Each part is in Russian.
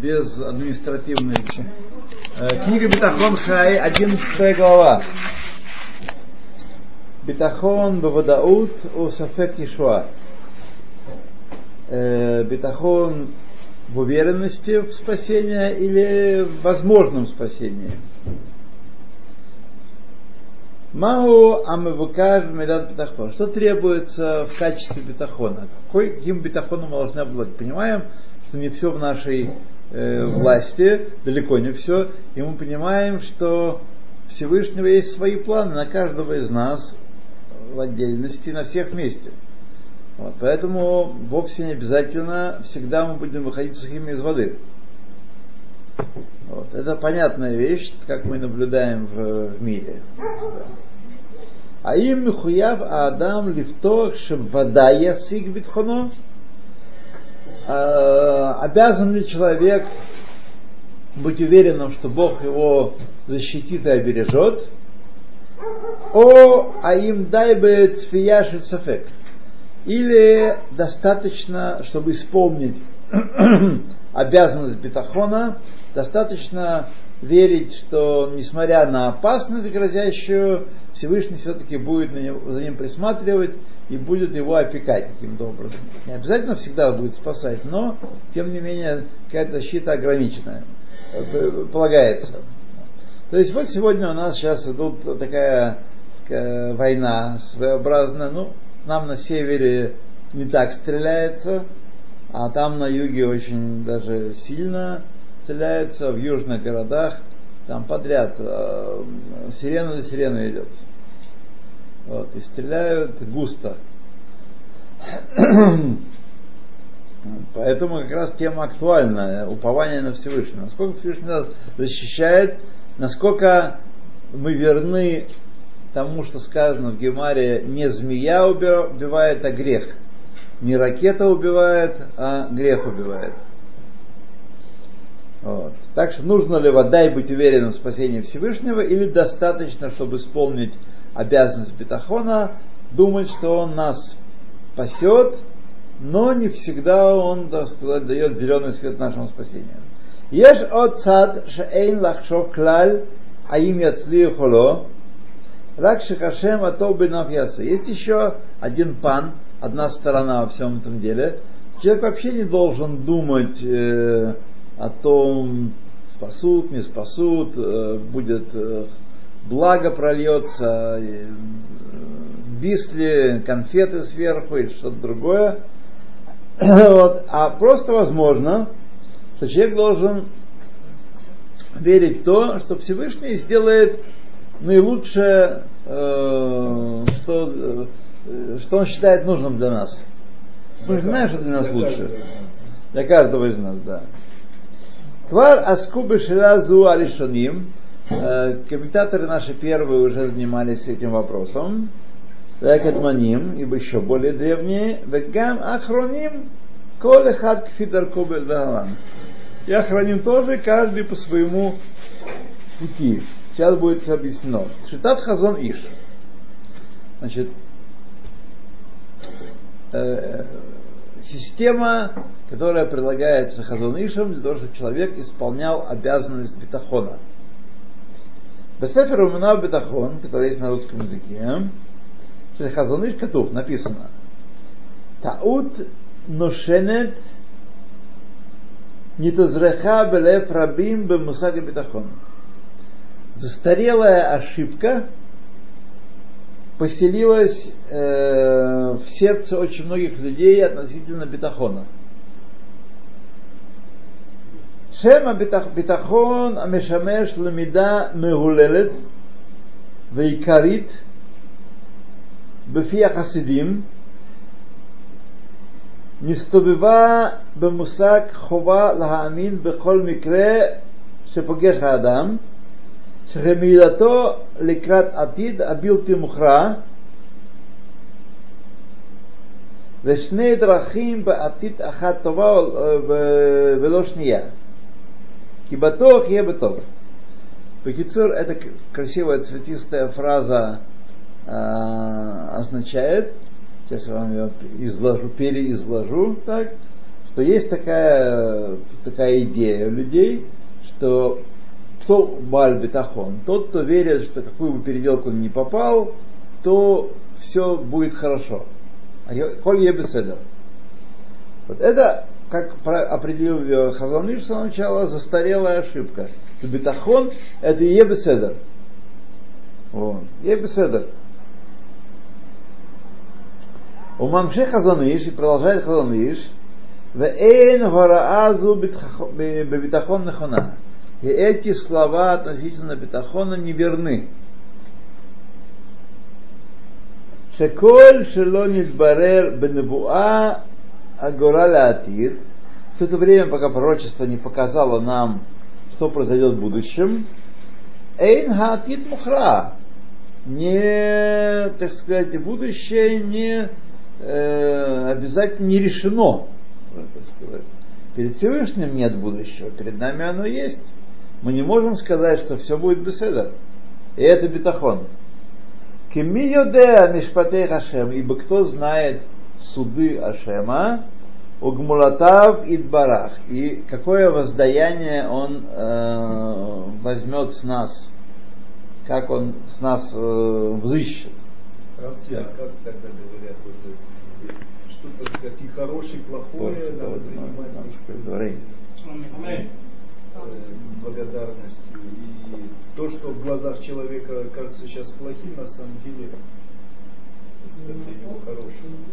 без административной. Э, книга Бетахон Хай, 11 глава. Бетахон Бавадаут у Сафет Ишуа. Э, бетахон в уверенности в спасении или в возможном спасении. Мау амывукав медат бетахон. Что требуется в качестве бетахона? Какой, каким бетахоном мы должны обладать? Понимаем, что не все в нашей э, власти, далеко не все, и мы понимаем, что Всевышнего есть свои планы на каждого из нас в отдельности, на всех вместе. Вот, поэтому вовсе не обязательно всегда мы будем выходить сухими из воды. Вот, это понятная вещь, как мы наблюдаем в, в мире. А им михуяв Адам лифтох вода ясик битхоно. А, обязан ли человек быть уверенным, что Бог его защитит и обережет? О, а им дай бы цфияши сафек. Или достаточно, чтобы исполнить обязанность бетахона, достаточно верить, что несмотря на опасность грозящую, Всевышний все-таки будет на него, за ним присматривать и будет его опекать каким-то образом. Не обязательно всегда будет спасать, но, тем не менее, какая-то защита ограниченная э, полагается. То есть вот сегодня у нас сейчас идут такая, такая война своеобразная, ну, нам на севере не так стреляется, а там на юге очень даже сильно стреляется, в южных городах, там подряд э, сирена за сиреной идет. Вот, и стреляют густо. Поэтому как раз тема актуальна, упование на Всевышнего. Насколько Всевышний нас защищает, насколько мы верны тому, что сказано в Гемаре, не змея убивает, а грех. Не ракета убивает, а грех убивает. Вот. Так что нужно ли вода и быть уверенным в спасении Всевышнего, или достаточно, чтобы исполнить обязанность Бетахона, думать, что он нас спасет, но не всегда он, так сказать, дает зеленый свет нашему спасению. Еш от цад лахшов клаль аим яцли холо рак шихашем ато бенав яса. Есть еще один пан, одна сторона во всем этом деле. Человек вообще не должен думать э, о том, спасут, не спасут, э, будет э, благо прольется, э, бисли, конфеты сверху или что-то другое. вот. А просто возможно, что человек должен верить в то, что Всевышний сделает наилучшее, э, что, э, что он считает нужным для нас. Мы же знаем, что для нас лучше. Для каждого из нас, да. Квар Аскубы Ширазу Алишоним. Э, комментаторы наши первые уже занимались этим вопросом. Векадманим, ибо еще более древние. Вегам Ахроним, Коле Хад Кфидар Кобель И тоже, каждый по своему пути. Сейчас будет объяснено. Шитат Хазон Иш. Значит, э, система, которая предлагается Хазунишем для того, чтобы человек исполнял обязанность бетахона. Бесефер Умина Бетахон, который есть на русском языке, что Хазуныш Катув написано Таут ношенет нитозреха белев рабим бемусага бетахон. Застарелая ошибка поселилась э, в сердце очень многих людей относительно бетахона. Шема бетахон амешамеш ламида мегулелет ועיקרית בפי החסידים נסתובבה במושג חובה להאמין בכל מקרה שפוגש האדם שרמילתו לקראת עתיד הבלתי מוכרע ושני דרכים בעתיד אחת טובה ולא שנייה. כי בטוח יהיה בטוב. Бекицур это красивая цветистая фраза э, означает, сейчас я вам ее изложу, переизложу, так, что что есть такая, такая идея у людей, что кто Баль Бетахон? Тот, кто верит, что какую бы переделку он не попал, то все будет хорошо. А коль ебеседер. Вот это, как определил Хазаныш с самого начала, застарелая ошибка. Что бетахон это ебеседер. Вот. Ебеседер. У Мамше Хазаныш, и продолжает Хазаныш, Вэйн вараазу бетахон нахона. И эти слова относительно бетахона неверны. Шеколь шело нидбарер бенебуа агора атир. В это время, пока пророчество не показало нам, что произойдет в будущем, эйн хаатит мухра. Не, так сказать, будущее не э, обязательно не решено. Перед Всевышним нет будущего, перед нами оно есть. Мы не можем сказать, что все будет беседа. И это бетахон. Кеми йодеа мишпатей Хашем, ибо кто знает суды Ашема, угмулатав идбарах, и какое воздаяние он э, возьмет с нас, как он с нас э, взыщет. Равсия, как тогда говорят, вот, что-то сказать, и хорошее, и плохое, надо принимать. С благодарностью. И то, что в глазах человека кажется сейчас плохим, на самом деле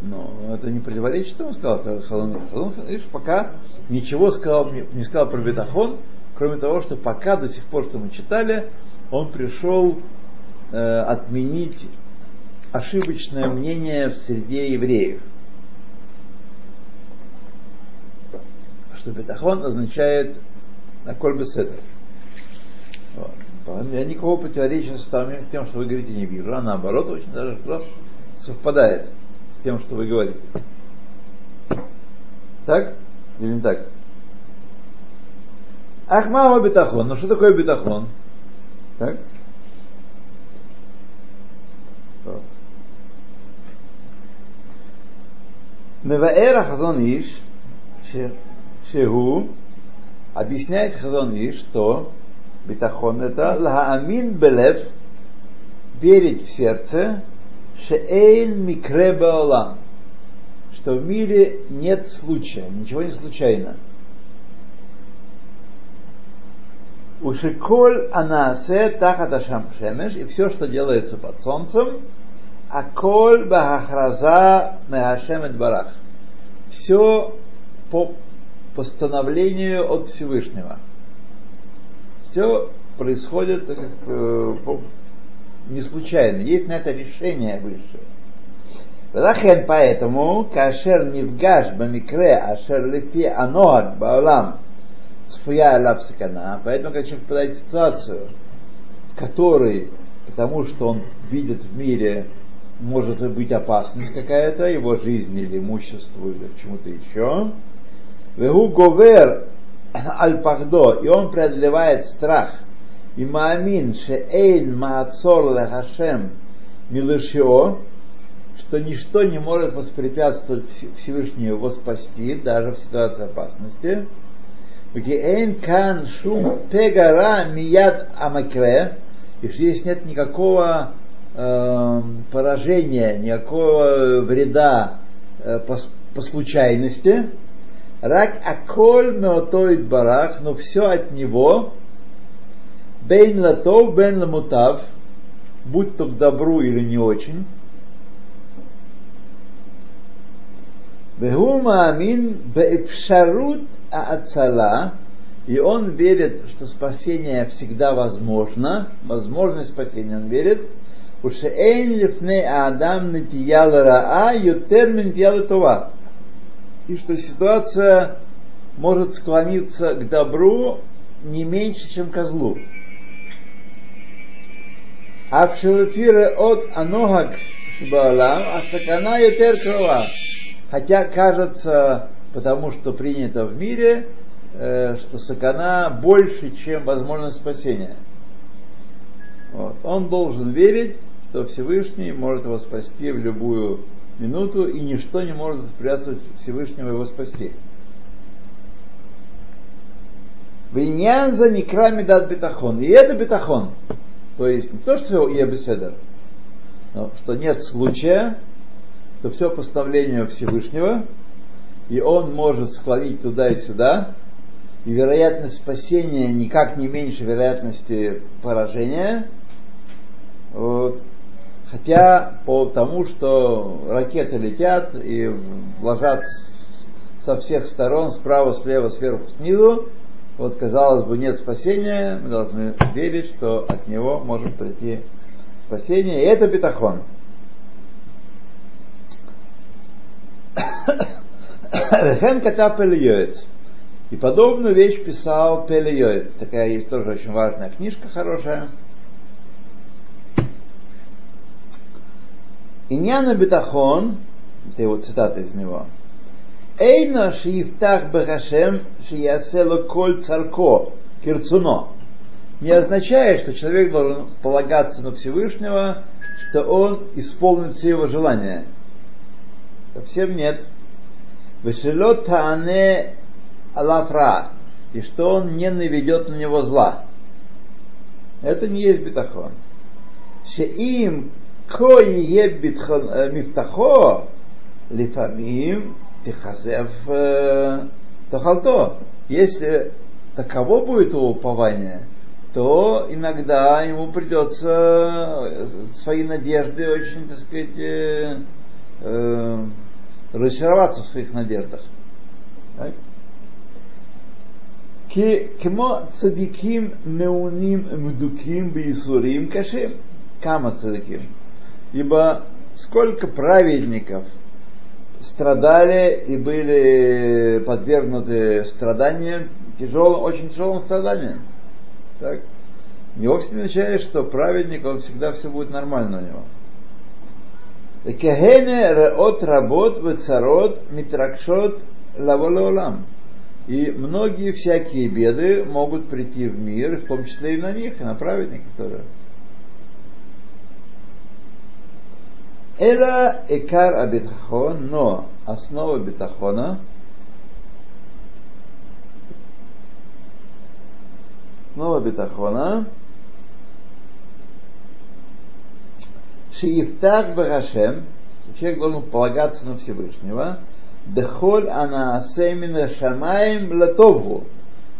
но это не противоречит тому, сказал Халон. Халон, видишь, пока ничего сказал, не сказал про Бетахон, кроме того, что пока до сих пор, что мы читали, он пришел э, отменить ошибочное мнение в среде евреев. Что Бетахон означает Аколь Беседер. Вот. Я никакого противоречия с тем, что вы говорите, не вижу, а наоборот, очень даже совпадает с тем, что вы говорите. Так? Или не так? Ахмама бетахон. Ну что такое бетахон? Так? Меваэра Хазон Иш, Шеху, объясняет Хазон Иш, что бетахон это лаамин белев, верить в сердце, Шеэйн микре баолам, что в мире нет случая, ничего не случайно. Ушиколь анасе тахата шамшемеш, и все, что делается под солнцем, а коль бахахраза мehашемет барах. Все по постановлению от Всевышнего. Все происходит как, э, не случайно. Есть на это решение высшее. Лахен поэтому, кашер нивгаш бамикре ашер лифи аногак баолам цфуя алав сакана, поэтому, когда человек попадает в ситуацию, в которой, потому что он видит в мире, может быть опасность какая-то, его жизни или имуществу, или чему-то еще, вегу говер аль пахдо, и он преодолевает страх – и маамин шеэйн маацор лехашем милышио, что ничто не может воспрепятствовать Всевышнему его спасти, даже в ситуации опасности. Эйн кан шум пегара мияд амакре, и что здесь нет никакого э, поражения, никакого вреда э, по, по случайности. Рак аколь меотоид барах, но все от него, Бейн латов, бейн ламутав, будь то к добру или не очень. Вегума амин беэпшарут аацала, и он верит, что спасение всегда возможно, возможность спасения он верит, Ушеэйн лифне адам нетиял раа ютер мин това. И что ситуация может склониться к добру не меньше, чем к злу. Абшелефире от аногак Баалам, а сакана ютер крова. Хотя кажется, потому что принято в мире, э, что сакана больше, чем возможность спасения. Вот. Он должен верить, что Всевышний может его спасти в любую минуту, и ничто не может препятствовать Всевышнему его спасти. Виньянза Никра дат Бетахон. И это Бетахон. То есть не то, что я беседер, но что нет случая, то все поставление Всевышнего, и он может склонить туда и сюда, и вероятность спасения никак не меньше вероятности поражения. Вот. Хотя по тому, что ракеты летят и ложат со всех сторон, справа, слева, сверху, снизу, вот казалось бы нет спасения, мы должны верить, что от него может прийти спасение, и это бетахон. Рехен Катап И подобную вещь писал Пелиоец. Такая есть тоже очень важная книжка, хорошая. Иньяна Бетахон, это его цитата из него, Эйна шиифтах бахашем шиясело коль царко кирцуно. Не означает, что человек должен полагаться на Всевышнего, что он исполнит все его желания. Совсем нет. Вешелот таане алафра. И что он не наведет на него зла. Это не есть битахон. Шеим ко е мифтахо лифамим тихазев тахалто. Если таково будет его упование, то иногда ему придется свои надежды очень, так сказать, э, э, разочароваться в своих надеждах. Так? כמו צדיקים מעונים מדוקים בייסורים קשים. Кама цадиким. Ибо сколько праведников страдали и были подвергнуты страданиям, тяжелым, очень тяжелым страданиям. Так? Не вовсе не означает, что праведник, он всегда все будет нормально у него. Кехене реот работ царот митракшот лаволеолам. И многие всякие беды могут прийти в мир, в том числе и на них, и на праведников тоже. Эла экар абитахон, но основа битахона основа битахона Шиифтах Барашем, человек должен полагаться на Всевышнего, Дехоль ана асемина шамаем латову.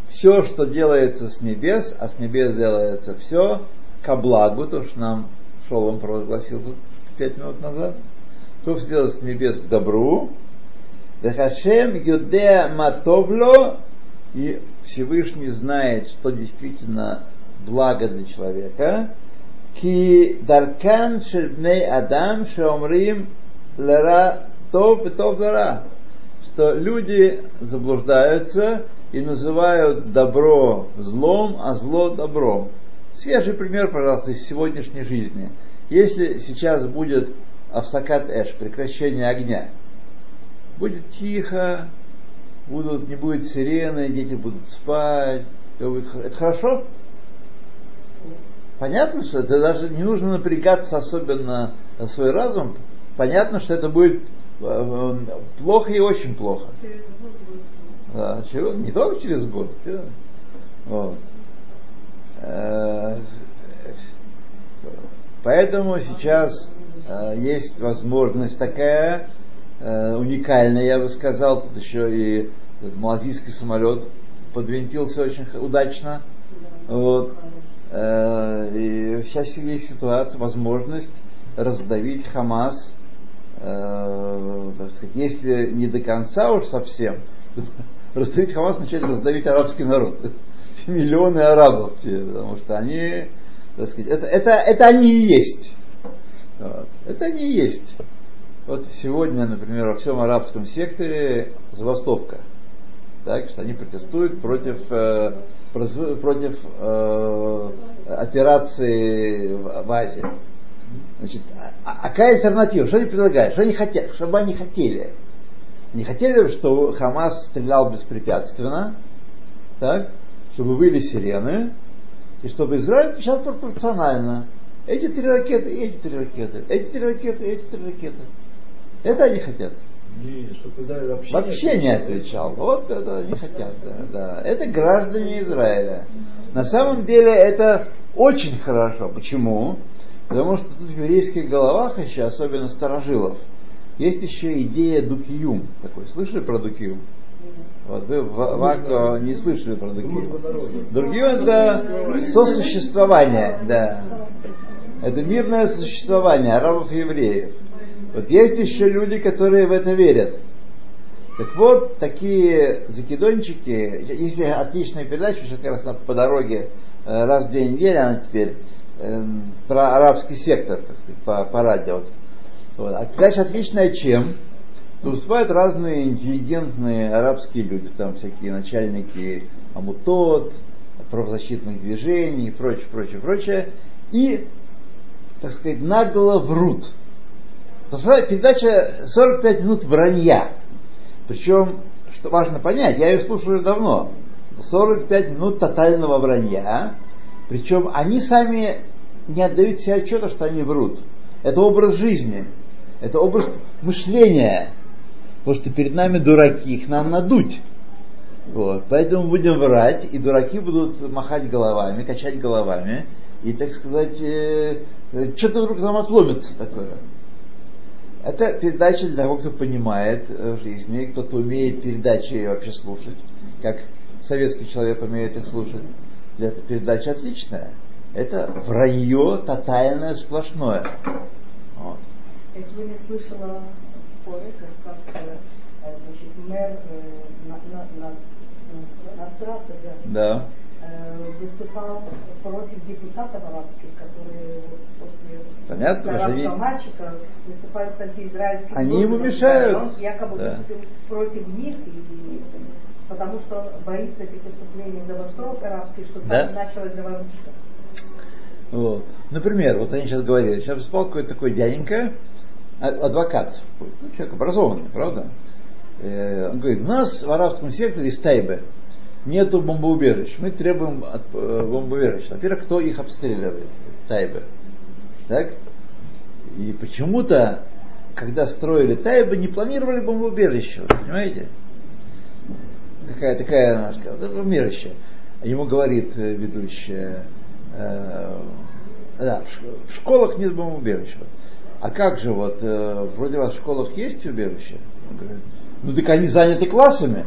Все, что делается с небес, а с небес делается все ко благу, то, что нам Шолом провозгласил тут пять минут назад, то, что делается с небес к добру, Дехашем юдея матовло, и Всевышний знает, что действительно благо для человека, ки даркан шельбней адам шеомрим лера тов и тов лера что люди заблуждаются и называют добро злом, а зло добром. Свежий пример, пожалуйста, из сегодняшней жизни. Если сейчас будет авсакат эш, прекращение огня, будет тихо, будут, не будет сирены, дети будут спать, это хорошо? Понятно, что это даже не нужно напрягаться особенно на свой разум. Понятно, что это будет Э, плохо и очень плохо. Да, чего? Не только через год. Вот. Э, поэтому сейчас э, есть возможность такая, уникальная, я бы сказал, тут еще и малазийский самолет подвинтился очень удачно. Вот. И сейчас есть ситуация, возможность раздавить Хамас э, так сказать, если не до конца уж совсем, раздавить Хамас начать раздавить арабский народ. Миллионы арабов, потому что они, так сказать, это, это, это они и есть. Вот. Это они и есть. Вот сегодня, например, во всем арабском секторе забастовка. Так, что они протестуют против, э, против э, операции в, в Азии. Значит, а, а какая альтернатива? Что они предлагают? Что они хотят? Чтобы они хотели? Не хотели, чтобы Хамас стрелял беспрепятственно, так, чтобы были сирены, и чтобы Израиль отвечал пропорционально. Эти три ракеты, эти три ракеты, эти три ракеты, эти три ракеты. Это они хотят. Не, чтобы вообще, вообще не отвечал. Вот это не хотят. Да, да. Это граждане Израиля. На самом деле это очень хорошо. Почему? Потому что тут в еврейских головах еще, особенно старожилов, есть еще идея дукиюм. Такой. Слышали про дукиюм? Вот вы в Вако не слышали про дукиюм. Дукиюм это сосуществование, да. Это мирное существование арабов и евреев. Вот есть еще люди, которые в это верят. Так вот, такие закидончики, если отличная передача, сейчас как раз по дороге э, раз в две недели, она теперь э, про арабский сектор, так сказать, по, по радио. Вот. А передача отличная чем? То выступают разные интеллигентные арабские люди, там всякие начальники амутот, правозащитных движений и прочее, прочее, прочее. И, так сказать, нагло врут. Передача 45 минут вранья. Причем, что важно понять, я ее слушаю давно. 45 минут тотального вранья. Причем они сами не отдают себе отчета, что они врут. Это образ жизни. Это образ мышления. Потому что перед нами дураки, их надо надуть. Вот. Поэтому будем врать, и дураки будут махать головами, качать головами, и, так сказать, э, что-то вдруг там отломится такое. Это передача для того, кто понимает э, в жизни, кто-то умеет передачи вообще слушать, как советский человек умеет их слушать. Для этой передачи отличная. Это вранье тотальное, сплошное. Вот. Я слышала Форы, как, значит, мэр на, на, на, Нацрата, да, выступал против депутатов арабских, которые после Понятно, арабского они... мальчика выступают с антиизраильским Они ему мешают. Он якобы да. выступил против них, и, потому что боится этих выступлений за Восток арабский, что да? там началась заварушка. Вот. Например, вот они сейчас говорили, сейчас выступал какой-то такой дяденька, адвокат, ну, человек образованный, правда? Э, он говорит, у нас в арабском секторе из Тайбе нету бомбоубежищ. Мы требуем э, бомбоубежищ. Во-первых, кто их обстреливает? Тайбе. Так? И почему-то, когда строили Тайбе, не планировали бомбоубежище. Понимаете? Какая такая, она сказала, бомбоубежище. Ему говорит э, ведущая, э, да, в школах нет бомбоубежища. А как же вот, э, вроде вас в школах есть убежище? Он говорит, ну так они заняты классами.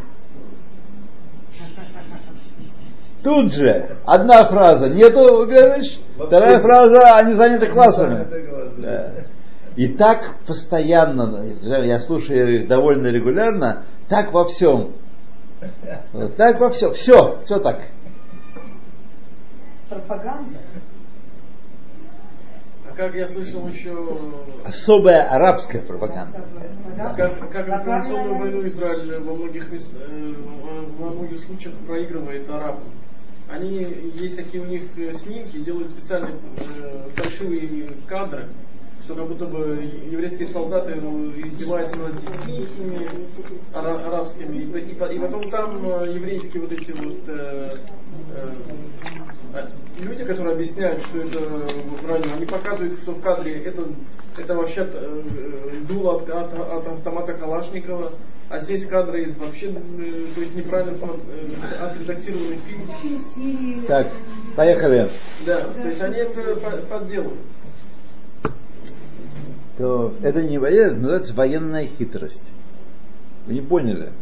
Тут же одна фраза нету убежищ, вторая фраза они заняты классами. Да. И так постоянно, я слушаю их довольно регулярно, так во всем. Так во всем. Все, все так. Пропаганда как я слышал еще... Особая арабская пропаганда. Как, как информационную войну Израиль во многих, мест, э, во многих случаях проигрывает арабам. Они, есть такие у них э, снимки, делают специальные э, фальшивые кадры, что как будто бы еврейские солдаты издеваются над детьми арабскими, и, и, и потом там еврейские вот эти вот э, э, люди, которые объясняют, что это правильно, они показывают, что в кадре это, это вообще э, дуло от, от, от автомата Калашникова, а здесь кадры из вообще э, то есть неправильно э, отредактированный фильм. Так, поехали. Да, то есть они это подделывают. То это не военная, называется военная хитрость. Вы не поняли?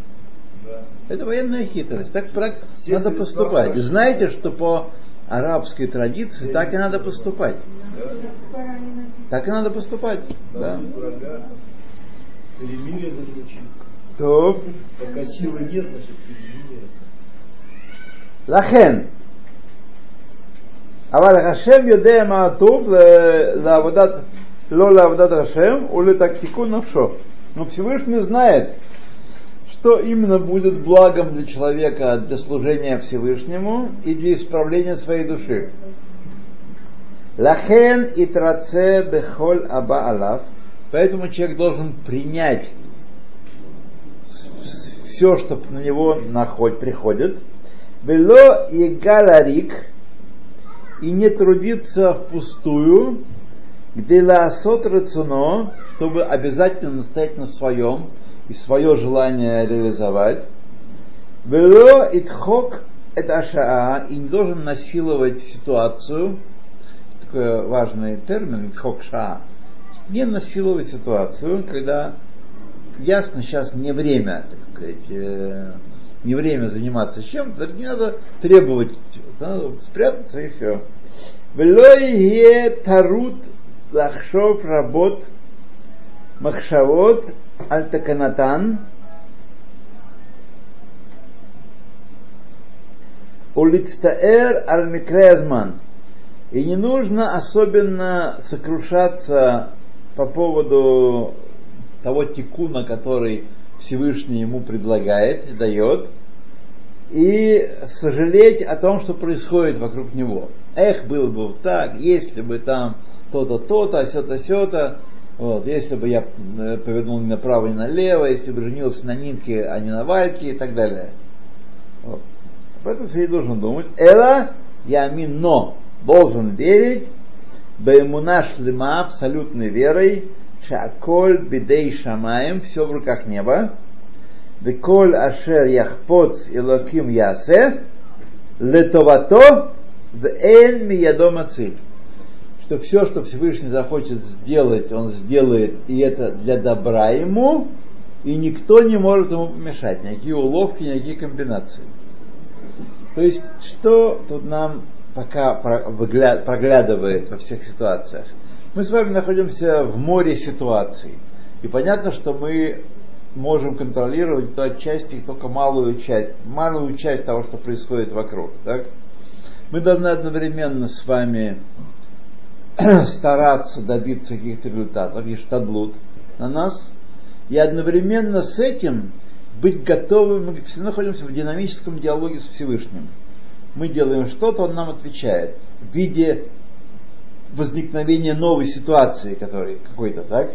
Да. Это военная хитрость. Так надо поступать. Знаете, что по арабской традиции, так и надо поступать. Так и надо поступать. Да. Перемирие заключить. То. Пока силы нет, значит перемирие. Лахен. אבל השם יודע מה טוב לעבודת, לא לעבודת השם ולתקתיקון נפשו. Но Всевышний знает, что именно будет благом для человека для служения Всевышнему и для исправления своей души. Лахен и траце бехоль аба алав. Поэтому человек должен принять все, что на него находит, приходит. Вело и галарик и не трудиться впустую, где ласот рацуно, чтобы обязательно настоять на своем, и свое желание реализовать. Вело итхок это ашаа и не должен насиловать ситуацию, такой важный термин, итхок шаа, не насиловать ситуацию, когда ясно, сейчас не время, так сказать, э, не время заниматься чем-то, не надо требовать, надо спрятаться и все. Влой тарут лахшов работ махшавот альтаканатан улицтаэр аль И не нужно особенно сокрушаться по поводу того тикуна, который Всевышний ему предлагает и дает, и сожалеть о том, что происходит вокруг него. Эх, было бы вот так, если бы там то-то, то-то, сё-то, сё-то, вот, если бы я э, повернул не направо, не налево, если бы женился на Нинке, а не на Вальке и так далее. Вот. Об этом все и должен думать. Эла ямин но должен верить Баймуна шлема абсолютной верой Шаколь бидей шамаем, все в руках неба. Веколь ашер яхпоц илоким ясе, летовато в эн миядома циль. Что все, что Всевышний захочет сделать, он сделает, и это для добра ему, и никто не может ему помешать. Никакие уловки, никакие комбинации. То есть, что тут нам пока проглядывает во всех ситуациях? Мы с вами находимся в море ситуаций. И понятно, что мы можем контролировать то отчасти только малую часть, малую часть того, что происходит вокруг. Так? Мы должны одновременно с вами стараться добиться каких-то результатов, и штадлут на нас, и одновременно с этим быть готовым, мы все находимся в динамическом диалоге с Всевышним. Мы делаем что-то, он нам отвечает в виде возникновения новой ситуации, который какой-то, так?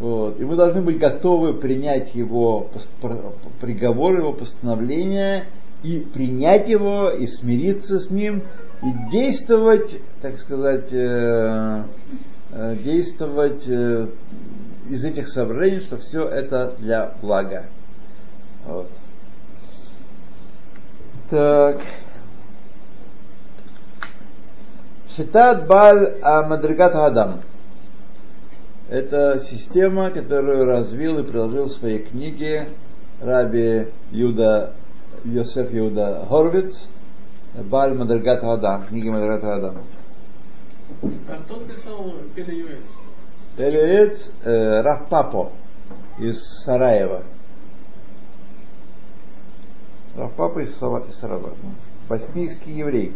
Вот. И мы должны быть готовы принять его приговор, его постановление, и принять его, и смириться с ним, и действовать, так сказать, э, э, действовать э, из этих соображений, что все это для блага. Вот. Так. Шитат Баль Мадригат Адам. Это система, которую развил и приложил в своей книге Раби Юда Йосеф Юда Хорвиц Баль Мадригат Адам, книги Мадригат Адам. А кто писал Пелеюец? Пелеюец э, Рафпапо из Сараева. Рафпапа из Сараева. Боснийский еврей.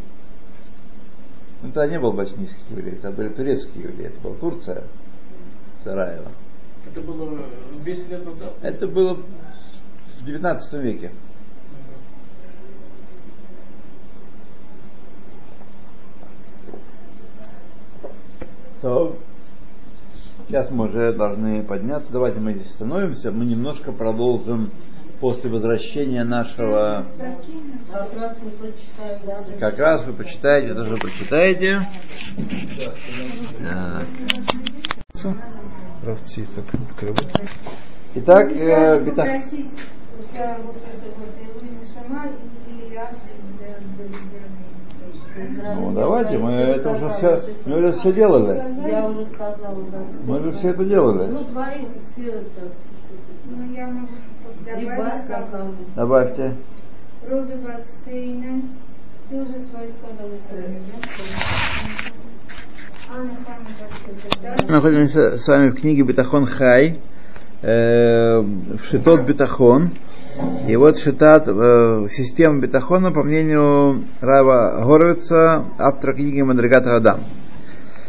Ну, это не был боснийский еврей, это были турецкие евреи, это была Турция, Сараева. Это было 200 лет назад? Это было в 19 веке. То сейчас мы уже должны подняться. Давайте мы здесь становимся. Мы немножко продолжим после возвращения нашего... Как раз вы почитаете. Как раз вы почитаете, тоже прочитаете. Равцы, так Итак, э, попросить ну, давайте, мы это уже все, мы уже все делали. Я уже сказала, да. Мы уже все это делали. Ну, твои все это. Ну, я могу Добавьте. Розы Ватсейна. Ты уже свои сказала Мы находимся с вами в книге Бетахон Хай, в Шитот Бетахон. И вот Шитат, э, система Бетахона, по мнению Рава Горовица, автора книги Мадригата Адам.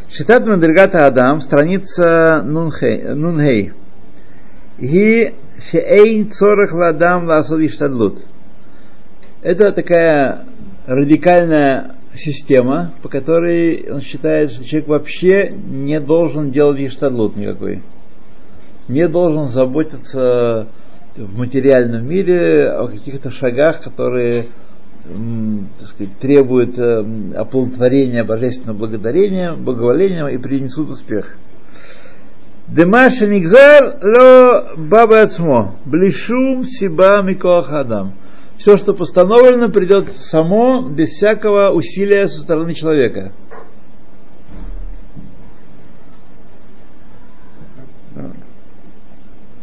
Шитат Мадригата Адам, страница Нунхей. И Шеэйн цорах ладам ласал иштадлут. Это такая радикальная система, по которой он считает, что человек вообще не должен делать иштадлут никакой. Не должен заботиться в материальном мире о каких-то шагах, которые так сказать, требуют оплодотворения божественного благодарения, благоволения и принесут успех. Демаша Нигзар ло баба ацмо. Блишум сиба микоахадам. Все, что постановлено, придет само, без всякого усилия со стороны человека.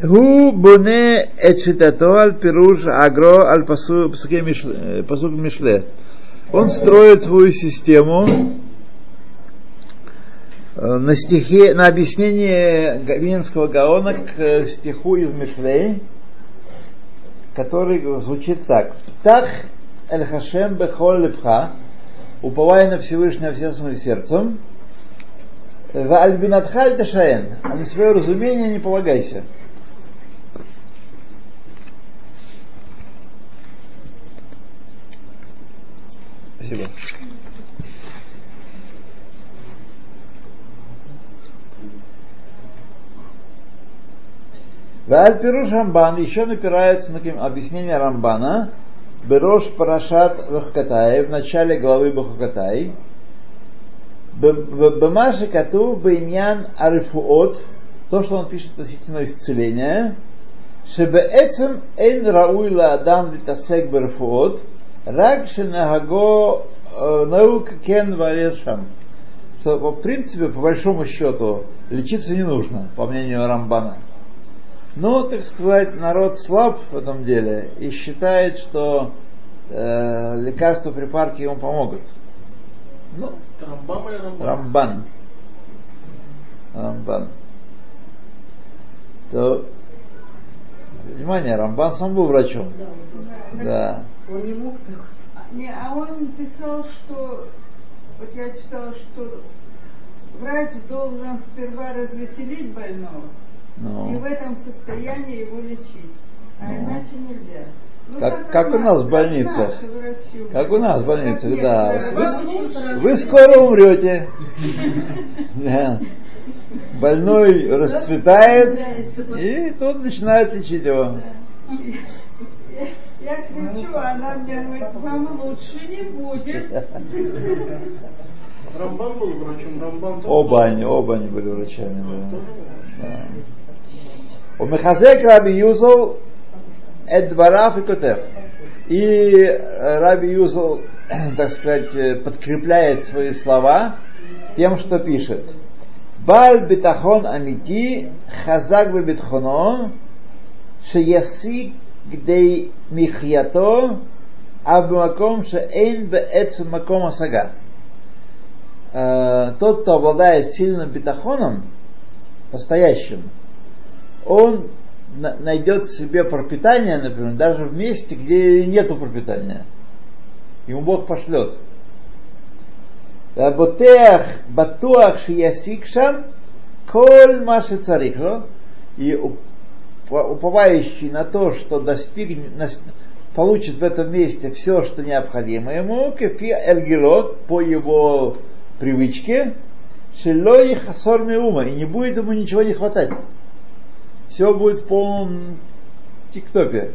Гу буне эчитато аль пируш агро аль пасук мишле. Он строит свою систему на стихе, на объяснение Винского Гаона к стиху из Мишлей, который звучит так. Птах эль хашем бехол лепха, уповая на Всевышнего всем своим сердцем, в альбинатхаль ташаен, а на свое разумение не полагайся. Спасибо. Вааль Рамбан. Еще напирается на объяснение Рамбана. Берош Парашат Бахкатай в начале главы Бахкатай Бамаши Кату Бейнян Арифуот. То, что он пишет относительно исцеления. Шебеэцем Эйн Рауила Адам Литасек Берфуот Рак Шенагаго Наука Кен Валешам что в принципе, по большому счету, лечиться не нужно, по мнению Рамбана. Но, так сказать, народ слаб в этом деле и считает, что э, лекарства, припарки ему помогут. Ну, Рамбам или Рамбан? Рамбан. Рамбан. То, внимание, Рамбан сам был врачом. Да. Да. Он не мог так. А, Не, а он писал, что вот я читала, что врач должен сперва развеселить больного и Ну, в этом состоянии его лечить. А Ну. иначе нельзя. Ну, Как- как у нас в врачи. Как у нас в больнице, да. Вы, вы скоро умрете. Больной расцветает, и тут начинают лечить его. Я кричу, она мне говорит, вам лучше не будет. Рамбан был врачом, Рамбан тоже Оба они, оба они были врачами. да. У Мехазек Раби Юзел Эдвараф и Котев. И э, Раби Юзел, так сказать, э, подкрепляет свои слова тем, что пишет. Баль битахон амити хазак битхоно шеясик гдей михьято а бмаком шеэйн бээцем маком асага. Э, Тот, кто обладает сильным битахоном, настоящим, он найдет себе пропитание, например, даже в месте, где нету пропитания. Ему Бог пошлет. Работех батуах шиясик шам коль маши царих. ну? И уп- уповающий на то, что достигнет, получит в этом месте все, что необходимо ему, кефи эльгилот, по его привычке, шелой хасор ума, и не будет ему ничего не хватать. Все будет в полном тиктопе.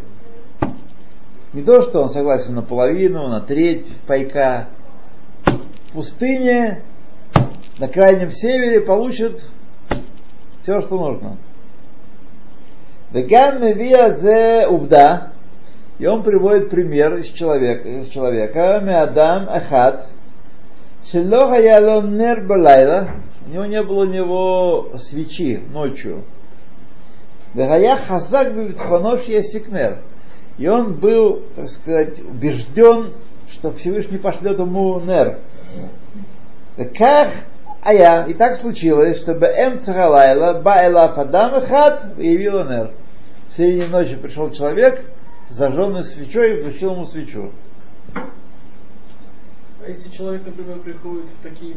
Не то, что он согласен на половину, на треть пайка. В пустыне, на крайнем севере получит все, что нужно. Увда, и он приводит пример из человека, из человека Меадам Ахат, Шелоха ялон нер у него не было у него свечи ночью. Вегая хазак бивитханош ясикмер. И он был, так сказать, убежден, что Всевышний пошлет ему нер. Как а я, и так случилось, что Бэм Цахалайла, Баэла Фадам Хат, явила нер. В середине ночи пришел человек с зажженной свечой и включил ему свечу. А если человек, например, приходит в такие,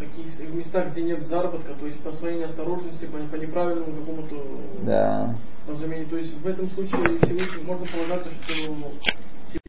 э, такие места, где нет заработка, то есть по своей неосторожности, по, по неправильному какому-то Да. разумению, то есть в этом случае Всевышний можно полагаться, что